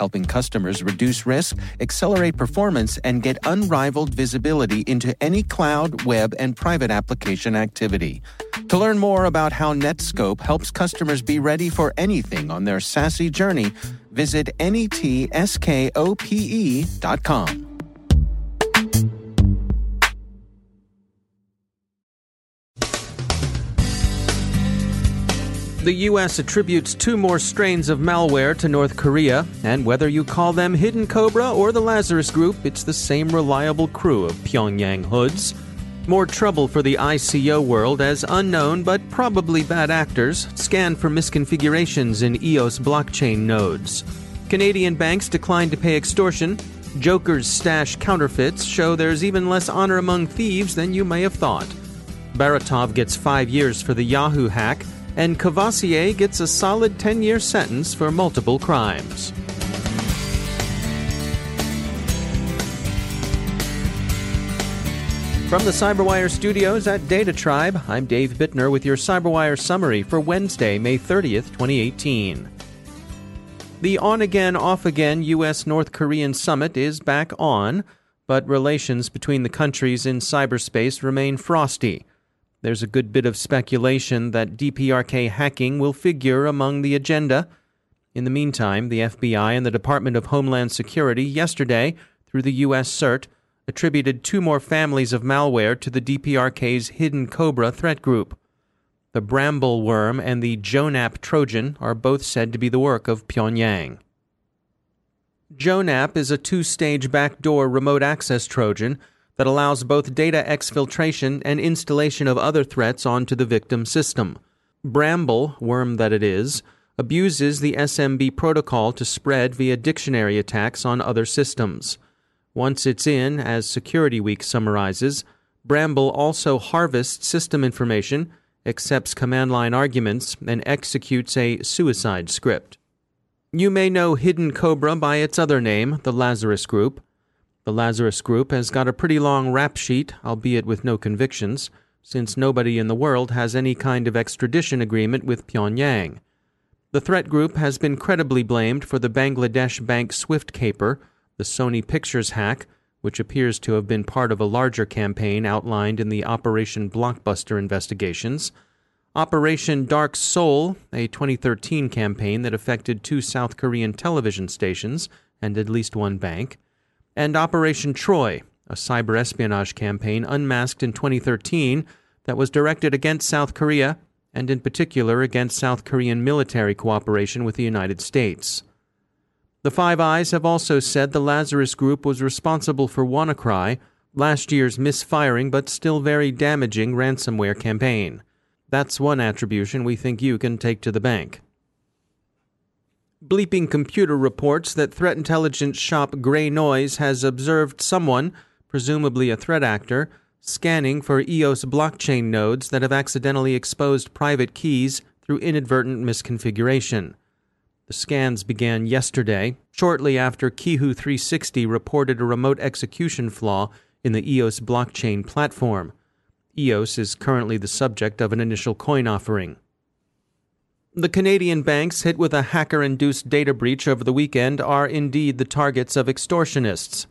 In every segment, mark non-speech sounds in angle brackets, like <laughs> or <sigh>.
helping customers reduce risk, accelerate performance, and get unrivaled visibility into any cloud, web, and private application activity. To learn more about how Netskope helps customers be ready for anything on their SASE journey, visit netskope.com. The U.S. attributes two more strains of malware to North Korea, and whether you call them Hidden Cobra or the Lazarus Group, it's the same reliable crew of Pyongyang hoods. More trouble for the ICO world as unknown but probably bad actors scan for misconfigurations in EOS blockchain nodes. Canadian banks decline to pay extortion. Joker's stash counterfeits show there's even less honor among thieves than you may have thought. Baratov gets five years for the Yahoo hack and Courvoisier gets a solid 10 year sentence for multiple crimes. From the CyberWire studios at Data Tribe, I'm Dave Bittner with your CyberWire summary for Wednesday, May 30th, 2018. The on again, off again U.S. North Korean summit is back on, but relations between the countries in cyberspace remain frosty. There's a good bit of speculation that DPRK hacking will figure among the agenda. In the meantime, the FBI and the Department of Homeland Security yesterday, through the U.S. CERT, attributed two more families of malware to the DPRK's Hidden Cobra threat group. The Brambul worm and the Joanap Trojan are both said to be the work of Pyongyang. Joanap is a two stage backdoor remote access Trojan that allows both data exfiltration and installation of other threats onto the victim system. Brambul, worm that it is, abuses the SMB protocol to spread via dictionary attacks on other systems. Once it's in, as Security Week summarizes, Brambul also harvests system information, accepts command line arguments, and executes a suicide script. You may know Hidden Cobra by its other name, the Lazarus Group. The Lazarus Group has got a pretty long rap sheet, albeit with no convictions, since nobody in the world has any kind of extradition agreement with Pyongyang. The threat group has been credibly blamed for the Bangladesh bank Swift caper, the Sony Pictures hack, which appears to have been part of a larger campaign outlined in the Operation Blockbuster investigations, Operation DarkSeoul, a 2013 campaign that affected two South Korean television stations and at least one bank, and Operation Troy, a cyber espionage campaign unmasked in 2013 that was directed against South Korea and in particular against South Korean military cooperation with the United States. The Five Eyes have also said the Lazarus Group was responsible for WannaCry, last year's misfiring but still very damaging ransomware campaign. That's one attribution we think you can take to the bank. Bleeping Computer reports that threat intelligence shop Grey Noise has observed someone, presumably a threat actor, scanning for EOS blockchain nodes that have accidentally exposed private keys through inadvertent misconfiguration. The scans began yesterday, shortly after Qihoo 360 reported a remote execution flaw in the EOS blockchain platform. EOS is currently the subject of an initial coin offering. The Canadian banks hit with a hacker induced data breach over the weekend are indeed the targets of extortionists.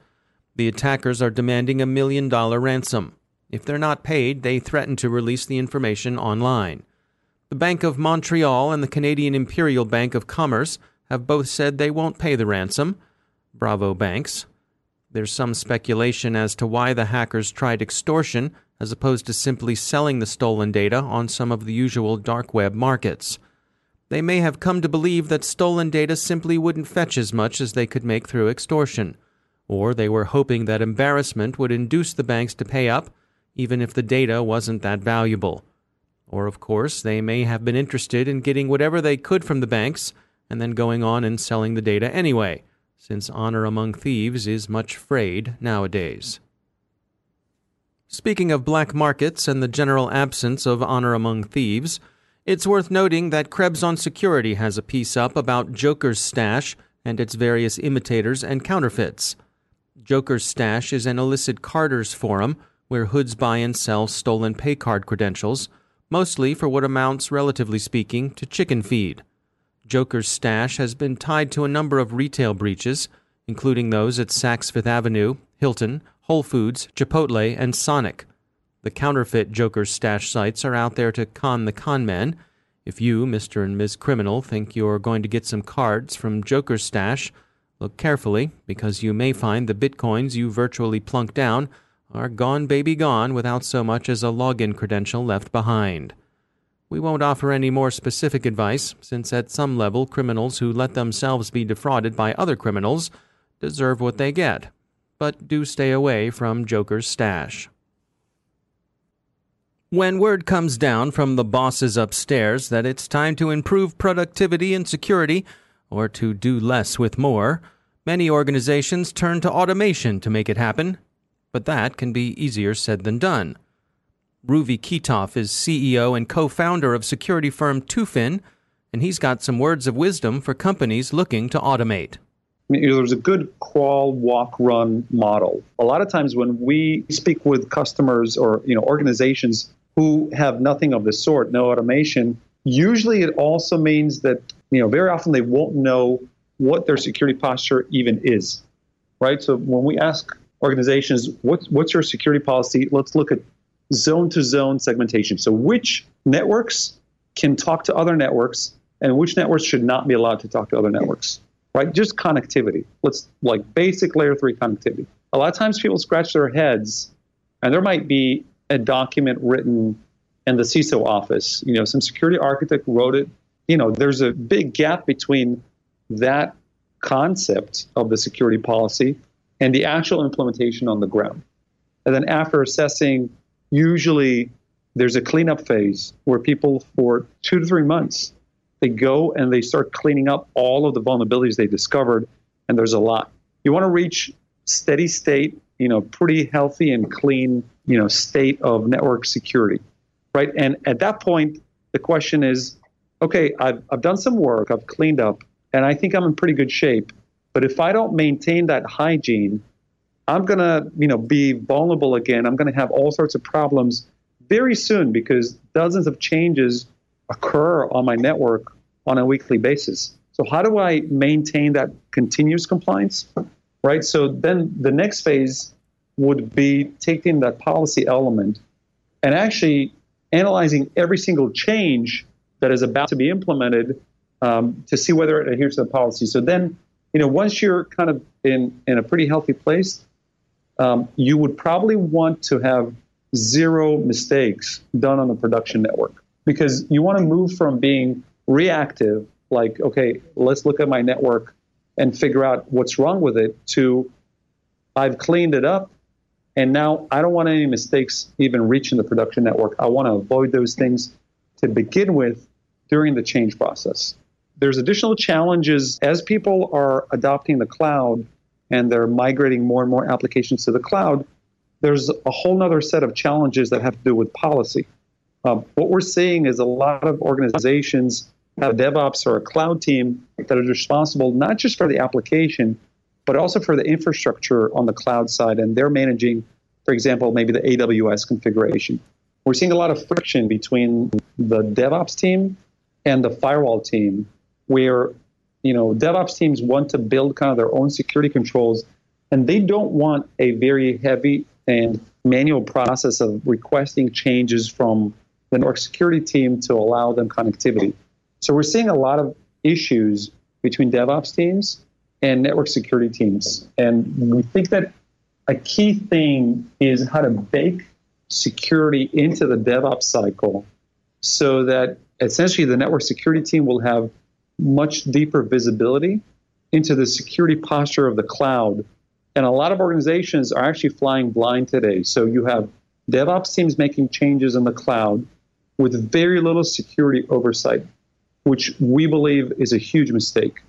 The attackers are demanding a million dollar ransom. If they're not paid, they threaten to release the information online. The Bank of Montreal and the Canadian Imperial Bank of Commerce have both said they won't pay the ransom. Bravo banks. There's some speculation as to why the hackers tried extortion as opposed to simply selling the stolen data on some of the usual dark web markets. They may have come to believe that stolen data simply wouldn't fetch as much as they could make through extortion, or they were hoping that embarrassment would induce the banks to pay up, even if the data wasn't that valuable. Or, of course, they may have been interested in getting whatever they could from the banks and then going on and selling the data anyway, since honor among thieves is much frayed nowadays. Speaking of black markets and the general absence of honor among thieves, it's worth noting that Krebs on Security has a piece up about Joker's Stash and its various imitators and counterfeits. Joker's Stash is an illicit carders forum where hoods buy and sell stolen pay card credentials, mostly for what amounts, relatively speaking, to chicken feed. Joker's Stash has been tied to a number of retail breaches, including those at Saks Fifth Avenue, Hilton, Whole Foods, Chipotle, and Sonic. The counterfeit Joker's Stash sites are out there to con the conman. If you, Mr. and Ms. Criminal, think you're going to get some cards from Joker's Stash, look carefully, because you may find the bitcoins you virtually plunk down are gone baby gone without so much as a login credential left behind. We won't offer any more specific advice, since at some level criminals who let themselves be defrauded by other criminals deserve what they get. But do stay away from Joker's stash. When word comes down from the bosses upstairs that it's time to improve productivity and security, or to do less with more, many organizations turn to automation to make it happen but that can be easier said than done. Ruvi Kitov is CEO and co founder of security firm Tufin, and he's got some words of wisdom for companies looking to automate. there's a good crawl, walk, run model. A lot of times when we speak with customers or you know organizations who have nothing of the sort, no automation, usually it also means that you know very often they won't know what their security posture even is. Right? So when we ask organizations, what's, what's your security policy? Let's look at zone to zone segmentation. So, which networks can talk to other networks and which networks should not be allowed to talk to other networks, right? Just connectivity. Let's like basic layer three connectivity. A lot of times people scratch their heads and there might be a document written in the CISO office. You know, some security architect wrote it. You know, there's a big gap between that concept of the security policy and the actual implementation on the ground. And then after assessing, usually there's a cleanup phase where people for two to three months they go and they start cleaning up all of the vulnerabilities they discovered, and there's a lot. You want to reach steady state, you know, pretty healthy and clean, you know, state of network security, right? And at that point, the question is, okay, I've, I've done some work, I've cleaned up, and I think I'm in pretty good shape. But if I don't maintain that hygiene, I'm going to, you know, be vulnerable again. I'm going to have all sorts of problems very soon because dozens of changes occur on my network on a weekly basis. So how do I maintain that continuous compliance? Right? So then the next phase would be taking that policy element and actually analyzing every single change that is about to be implemented um, to see whether it adheres to the policy. So then you know, once you're kind of in, in a pretty healthy place, um, you would probably want to have zero mistakes done on the production network because you want to move from being reactive, like, okay, let's look at my network and figure out what's wrong with it, to I've cleaned it up and now I don't want any mistakes even reaching the production network. I want to avoid those things to begin with during the change process. There's additional challenges as people are adopting the cloud and they're migrating more and more applications to the cloud. There's a whole other set of challenges that have to do with policy. Um, what we're seeing is a lot of organizations have DevOps or a cloud team that is responsible not just for the application, but also for the infrastructure on the cloud side. And they're managing, for example, maybe the AWS configuration. We're seeing a lot of friction between the DevOps team and the firewall team where you know DevOps teams want to build kind of their own security controls, and they don't want a very heavy and manual process of requesting changes from the network security team to allow them connectivity. So we're seeing a lot of issues between DevOps teams and network security teams, and we think that a key thing is how to bake security into the DevOps cycle so that essentially the network security team will have much deeper visibility into the security posture of the cloud. And a lot of organizations are actually flying blind today. So you have DevOps teams making changes in the cloud with very little security oversight, which we believe is a huge mistake.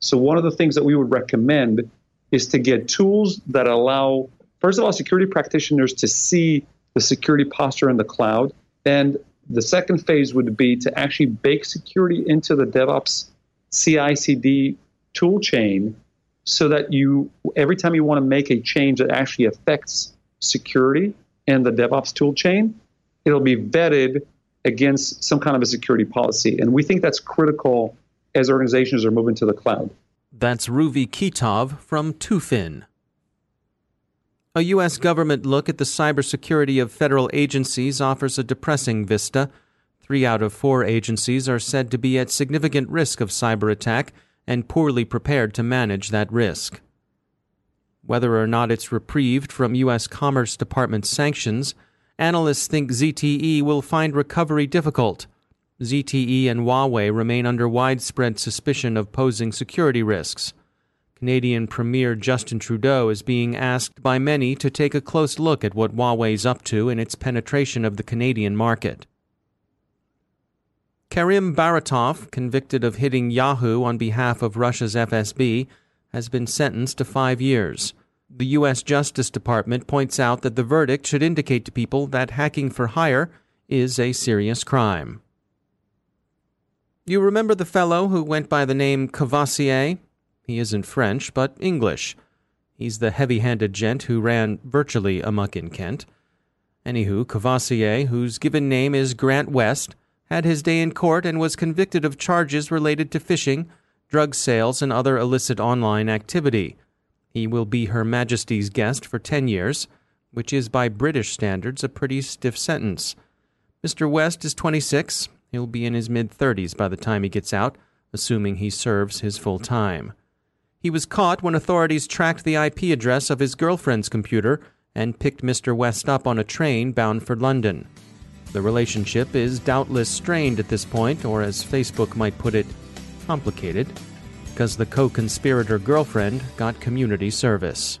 So, one of the things that we would recommend is to get tools that allow, first of all, security practitioners to see the security posture in the cloud. And the second phase would be to actually bake security into the DevOps CI CD tool chain so that you, every time you want to make a change that actually affects security and the DevOps tool chain, it'll be vetted against some kind of a security policy. And we think that's critical as organizations are moving to the cloud. That's Ruvi Kitov from Tufin. A U.S. government look at the cybersecurity of federal agencies offers a depressing vista. Three out of four agencies are said to be at significant risk of cyber attack and poorly prepared to manage that risk. Whether or not it's reprieved from U.S. Commerce Department sanctions, analysts think ZTE will find recovery difficult. ZTE and Huawei remain under widespread suspicion of posing security risks. Canadian Premier Justin Trudeau is being asked by many to take a close look at what Huawei's up to in its penetration of the Canadian market. Karim Baratov, convicted of hitting Yahoo on behalf of Russia's FSB, has been sentenced to five years. The U.S. Justice Department points out that the verdict should indicate to people that hacking for hire is a serious crime. You remember the fellow who went by the name Courvoisier? He isn't French, but English. He's the heavy handed gent who ran virtually amuck in Kent. Anywho, Courvoisier, whose given name is Grant West, had his day in court and was convicted of charges related to phishing, drug sales, and other illicit online activity. He will be Her Majesty's guest for 10 years, which is by British standards a pretty stiff sentence. Mr. West is 26. He'll be in his mid 30s by the time he gets out, assuming he serves his full time. He was caught when authorities tracked the IP address of his girlfriend's computer and picked Mr. West up on a train bound for London. The relationship is doubtless strained at this point, or as Facebook might put it, complicated, because the co conspirator girlfriend got community service.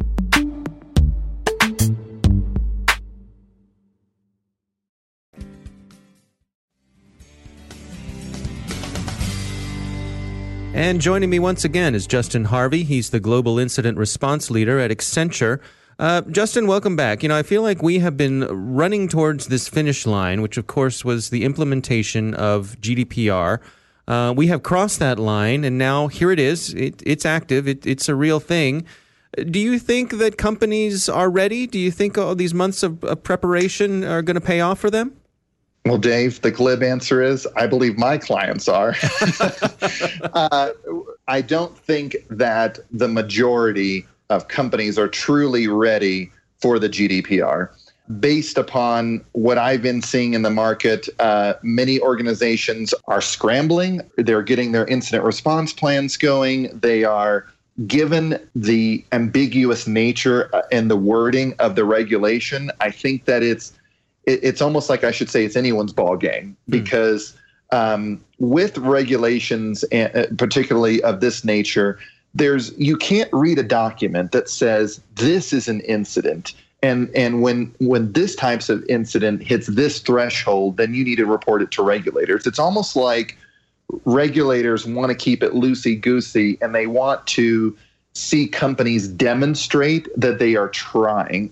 And joining me once again is Justin Harvey. He's the Global Incident Response Leader at Accenture. Uh, Justin, welcome back. You know, I feel like we have been running towards this finish line, which of course was the implementation of GDPR. Uh, we have crossed that line, and now here it is. It, it's active. It, it's a real thing. Do you think that companies are ready? Do you think all these months of, of preparation are going to pay off for them? Well, Dave, the glib answer is I believe my clients are. <laughs> uh, I don't think that the majority of companies are truly ready for the GDPR. Based upon what I've been seeing in the market, uh, many organizations are scrambling. They're getting their incident response plans going. They are given the ambiguous nature uh, and the wording of the regulation. I think that it's it, it's almost like I should say it's anyone's ball game hmm. because um, with regulations, and, uh, particularly of this nature, there's you can't read a document that says this is an incident and and when when this types of incident hits this threshold then you need to report it to regulators it's almost like regulators want to keep it loosey goosey and they want to see companies demonstrate that they are trying.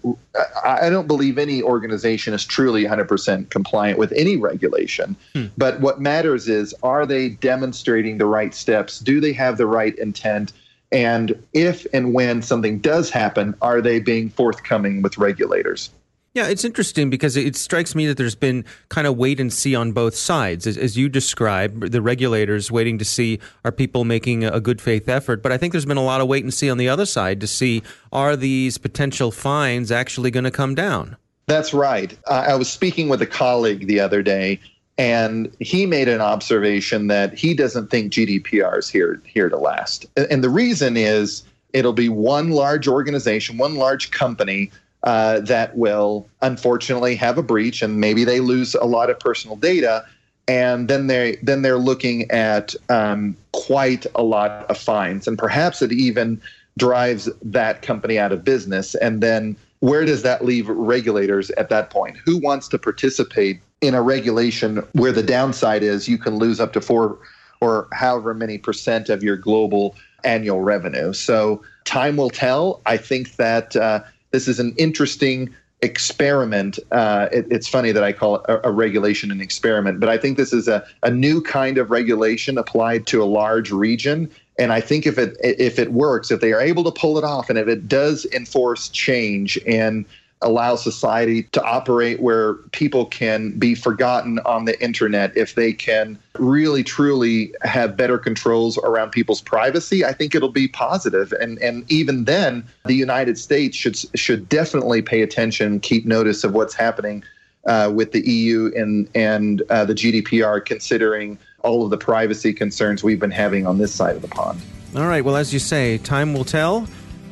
I don't believe any organization is truly 100% compliant with any regulation. Hmm. But what matters is are they demonstrating the right steps? Do they have the right intent? And if and when something does happen, are they being forthcoming with regulators? Yeah, it's interesting because it strikes me that there's been kind of wait and see on both sides. As, as, you describe, the regulators waiting to see are people making a good faith effort. But I think there's been a lot of wait and see on the other side to see are these potential fines actually going to come down? That's right. Uh, I was speaking with a colleague the other day, and he made an observation that he doesn't think GDPR is here, here to last. And the reason is it'll be one large organization, one large company uh, that will unfortunately have a breach and maybe they lose a lot of personal data. And then they then they're looking at um, quite a lot of fines and perhaps it even drives that company out of business. And then where does that leave regulators at that point? Who wants to participate in a regulation where the downside is you can lose up to four or however many percent of your global annual revenue? So time will tell. I think that uh, this is an interesting experiment. Uh, it, it's funny that I call it a, a, regulation an experiment, but I think this is a, a new kind of regulation applied to a large region. And I think if it if it works, if they are able to pull it off, and if it does enforce change and allow society to operate where people can be forgotten on the internet if they can really truly have better controls around people's privacy i think it'll be positive and and even then the united states should should definitely pay attention keep notice of what's happening uh, with the EU and and uh, the GDPR, considering all of the privacy concerns we've been having on this side of the pond. All right. Well, as you say, time will tell.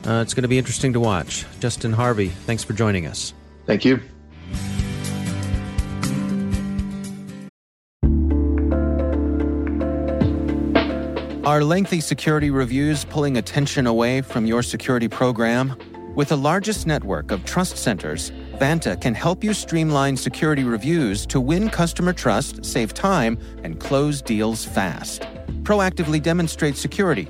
Uh, it's going to be interesting to watch. Justin Harvey, thanks for joining us. Thank you. Are lengthy security reviews pulling attention away from your security program? With the largest network of trust centers, Vanta can help you streamline security reviews to win customer trust, save time, and close deals fast. Proactively demonstrate security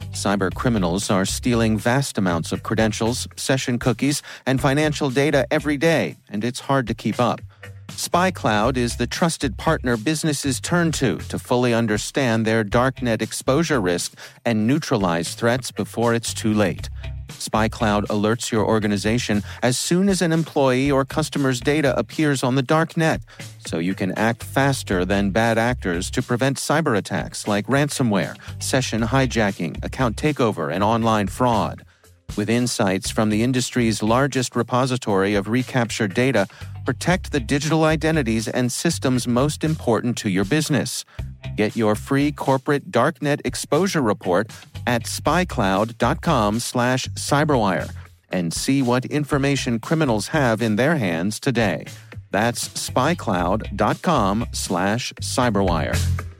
Cyber criminals are stealing vast amounts of credentials, session cookies, and financial data every day, and it's hard to keep up. SpyCloud is the trusted partner businesses turn to to fully understand their darknet exposure risk and neutralize threats before it's too late. SpyCloud alerts your organization as soon as an employee or customer's data appears on the dark net, so you can act faster than bad actors to prevent cyber attacks like ransomware, session hijacking, account takeover, and online fraud. With insights from the industry's largest repository of recaptured data, protect the digital identities and systems most important to your business. Get your free corporate darknet exposure report at spycloud.com/cyberwire and see what information criminals have in their hands today. That's spycloud.com/cyberwire.